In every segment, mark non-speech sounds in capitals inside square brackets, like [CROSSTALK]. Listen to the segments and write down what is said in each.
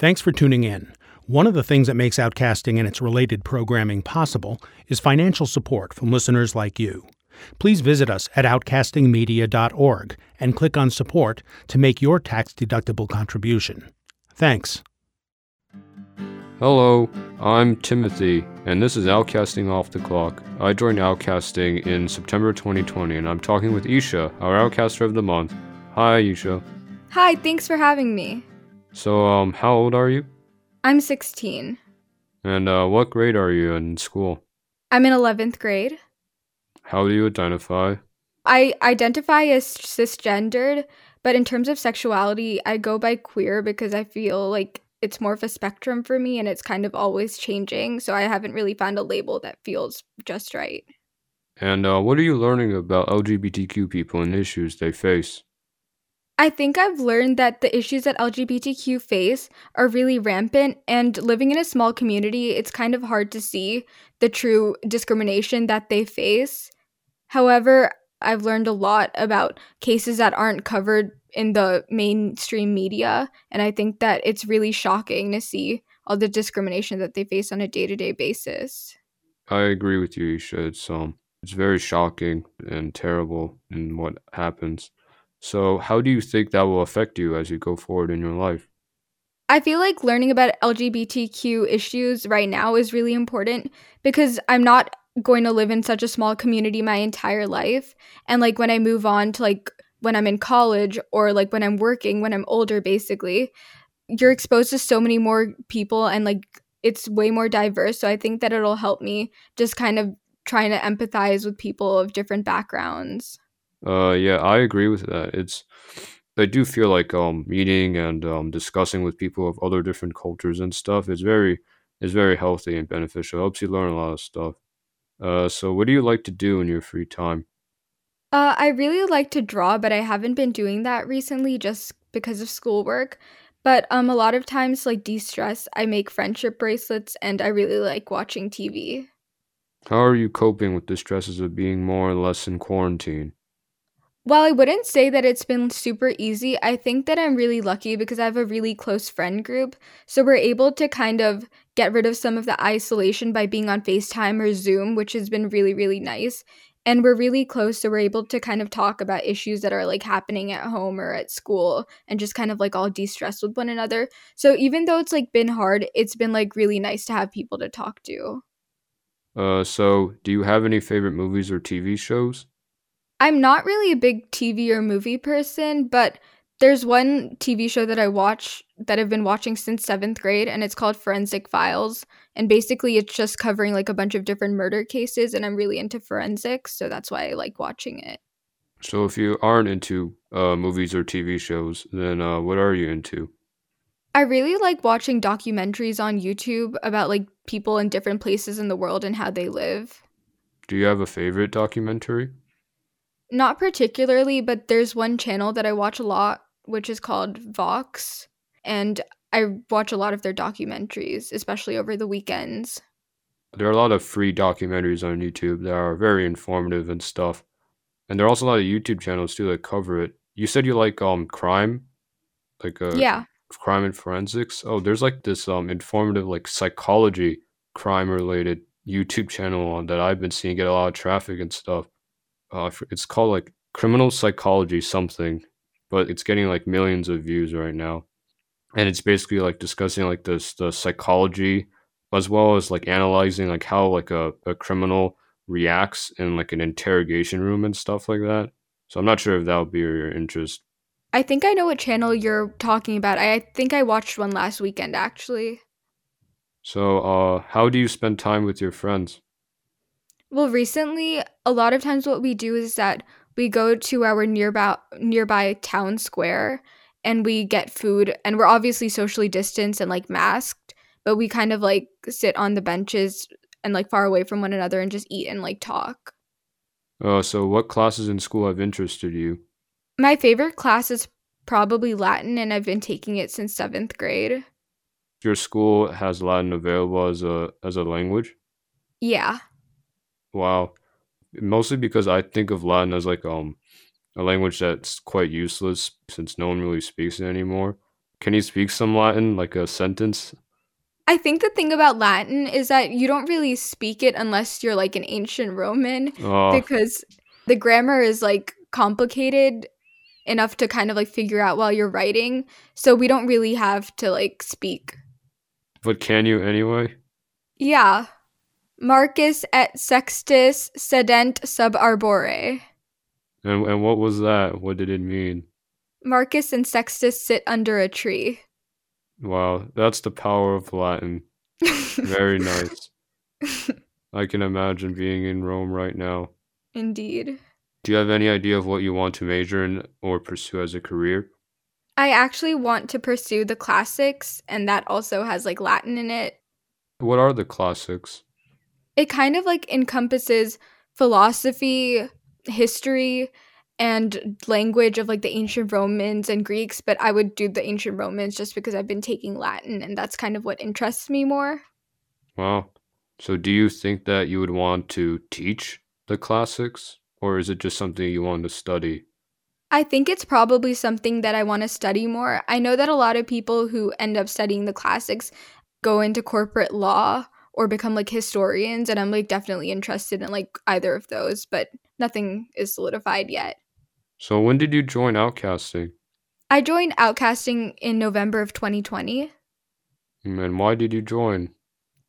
Thanks for tuning in. One of the things that makes Outcasting and its related programming possible is financial support from listeners like you. Please visit us at outcastingmedia.org and click on support to make your tax deductible contribution. Thanks. Hello, I'm Timothy, and this is Outcasting Off the Clock. I joined Outcasting in September 2020, and I'm talking with Isha, our Outcaster of the Month. Hi, Isha. Hi, thanks for having me. So, um, how old are you? I'm 16. And, uh, what grade are you in school? I'm in 11th grade. How do you identify? I identify as cisgendered, but in terms of sexuality, I go by queer because I feel like it's more of a spectrum for me and it's kind of always changing. So I haven't really found a label that feels just right. And, uh, what are you learning about LGBTQ people and issues they face? I think I've learned that the issues that LGBTQ face are really rampant, and living in a small community, it's kind of hard to see the true discrimination that they face. However, I've learned a lot about cases that aren't covered in the mainstream media, and I think that it's really shocking to see all the discrimination that they face on a day to day basis. I agree with you, Isha. It's um, it's very shocking and terrible in what happens. So, how do you think that will affect you as you go forward in your life? I feel like learning about LGBTQ issues right now is really important because I'm not going to live in such a small community my entire life. And like when I move on to like when I'm in college or like when I'm working, when I'm older, basically, you're exposed to so many more people and like it's way more diverse. So I think that it'll help me just kind of trying to empathize with people of different backgrounds. Uh, yeah, I agree with that. It's I do feel like um meeting and um discussing with people of other different cultures and stuff is very is very healthy and beneficial. It helps you learn a lot of stuff. Uh, so what do you like to do in your free time? Uh, I really like to draw, but I haven't been doing that recently just because of schoolwork. But um, a lot of times, like de stress, I make friendship bracelets, and I really like watching TV. How are you coping with the stresses of being more or less in quarantine? While I wouldn't say that it's been super easy, I think that I'm really lucky because I have a really close friend group. So we're able to kind of get rid of some of the isolation by being on FaceTime or Zoom, which has been really, really nice. And we're really close, so we're able to kind of talk about issues that are like happening at home or at school and just kind of like all de stress with one another. So even though it's like been hard, it's been like really nice to have people to talk to. Uh, so do you have any favorite movies or TV shows? I'm not really a big TV or movie person, but there's one TV show that I watch that I've been watching since seventh grade, and it's called Forensic Files. And basically, it's just covering like a bunch of different murder cases, and I'm really into forensics, so that's why I like watching it. So, if you aren't into uh, movies or TV shows, then uh, what are you into? I really like watching documentaries on YouTube about like people in different places in the world and how they live. Do you have a favorite documentary? Not particularly, but there's one channel that I watch a lot, which is called Vox, and I watch a lot of their documentaries, especially over the weekends. There are a lot of free documentaries on YouTube that are very informative and stuff. And there are also a lot of YouTube channels too that cover it. You said you like um crime? Like uh Yeah. crime and forensics. Oh, there's like this um informative like psychology crime related YouTube channel on that I've been seeing get a lot of traffic and stuff uh, it's called like criminal psychology something, but it's getting like millions of views right now, and it's basically like discussing like this the psychology as well as like analyzing like how like a, a criminal reacts in like an interrogation room and stuff like that. So I'm not sure if that would be your interest. I think I know what channel you're talking about. I think I watched one last weekend actually. So, uh, how do you spend time with your friends? Well, recently, a lot of times what we do is that we go to our nearby nearby town square and we get food and we're obviously socially distanced and like masked, but we kind of like sit on the benches and like far away from one another and just eat and like talk. Uh, so what classes in school have interested you? My favorite class is probably Latin and I've been taking it since 7th grade. Your school has Latin available as a as a language? Yeah. Wow. Mostly because I think of Latin as like um a language that's quite useless since no one really speaks it anymore. Can you speak some Latin, like a sentence? I think the thing about Latin is that you don't really speak it unless you're like an ancient Roman Oh, because the grammar is like complicated enough to kind of like figure out while you're writing. So we don't really have to like speak. but can you anyway? Yeah. Marcus et sextus sedent sub arbore. And and what was that? What did it mean? Marcus and Sextus sit under a tree. Wow, that's the power of Latin. [LAUGHS] Very nice. I can imagine being in Rome right now. Indeed. Do you have any idea of what you want to major in or pursue as a career? I actually want to pursue the classics, and that also has like Latin in it. What are the classics? It kind of like encompasses philosophy, history, and language of like the ancient Romans and Greeks, but I would do the ancient Romans just because I've been taking Latin, and that's kind of what interests me more. Wow. So do you think that you would want to teach the classics or is it just something you want to study? I think it's probably something that I want to study more. I know that a lot of people who end up studying the classics go into corporate law or become like historians, and I'm like definitely interested in like either of those, but nothing is solidified yet. So when did you join outcasting? I joined Outcasting in November of 2020. Mm, and why did you join?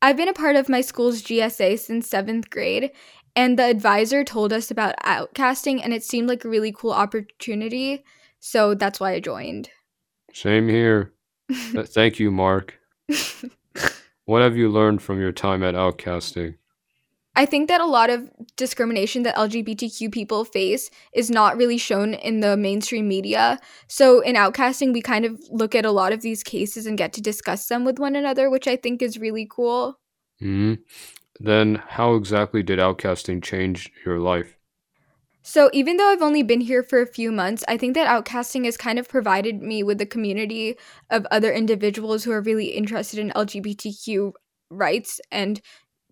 I've been a part of my school's GSA since seventh grade, and the advisor told us about outcasting, and it seemed like a really cool opportunity. So that's why I joined. Same here. [LAUGHS] Thank you, Mark. [LAUGHS] What have you learned from your time at outcasting? I think that a lot of discrimination that LGBTQ people face is not really shown in the mainstream media. So in Outcasting, we kind of look at a lot of these cases and get to discuss them with one another, which I think is really cool. hmm Then how exactly did outcasting change your life? So, even though I've only been here for a few months, I think that Outcasting has kind of provided me with a community of other individuals who are really interested in LGBTQ rights and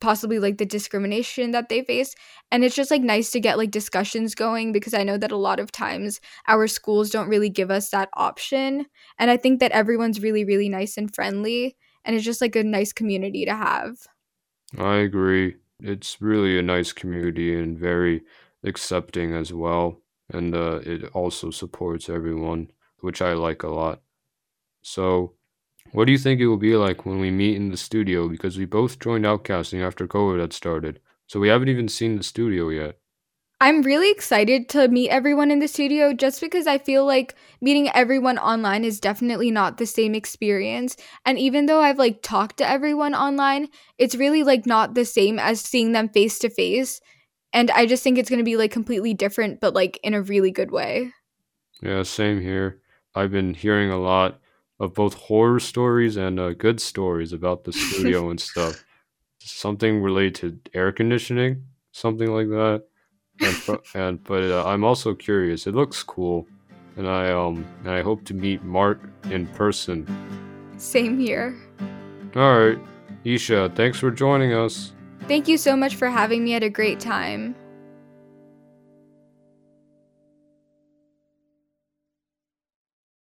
possibly like the discrimination that they face. And it's just like nice to get like discussions going because I know that a lot of times our schools don't really give us that option. And I think that everyone's really, really nice and friendly. And it's just like a nice community to have. I agree. It's really a nice community and very accepting as well. And uh, it also supports everyone, which I like a lot. So, what do you think it will be like when we meet in the studio? Because we both joined Outcasting after COVID had started. So, we haven't even seen the studio yet. I'm really excited to meet everyone in the studio just because I feel like meeting everyone online is definitely not the same experience. And even though I've like talked to everyone online, it's really like not the same as seeing them face to face. And I just think it's going to be like completely different, but like in a really good way. Yeah, same here. I've been hearing a lot of both horror stories and uh, good stories about the studio [LAUGHS] and stuff. Something related to air conditioning, something like that. And, [LAUGHS] and but uh, I'm also curious. It looks cool, and I um and I hope to meet Mark in person. Same here. All right, Isha, thanks for joining us. Thank you so much for having me at a great time.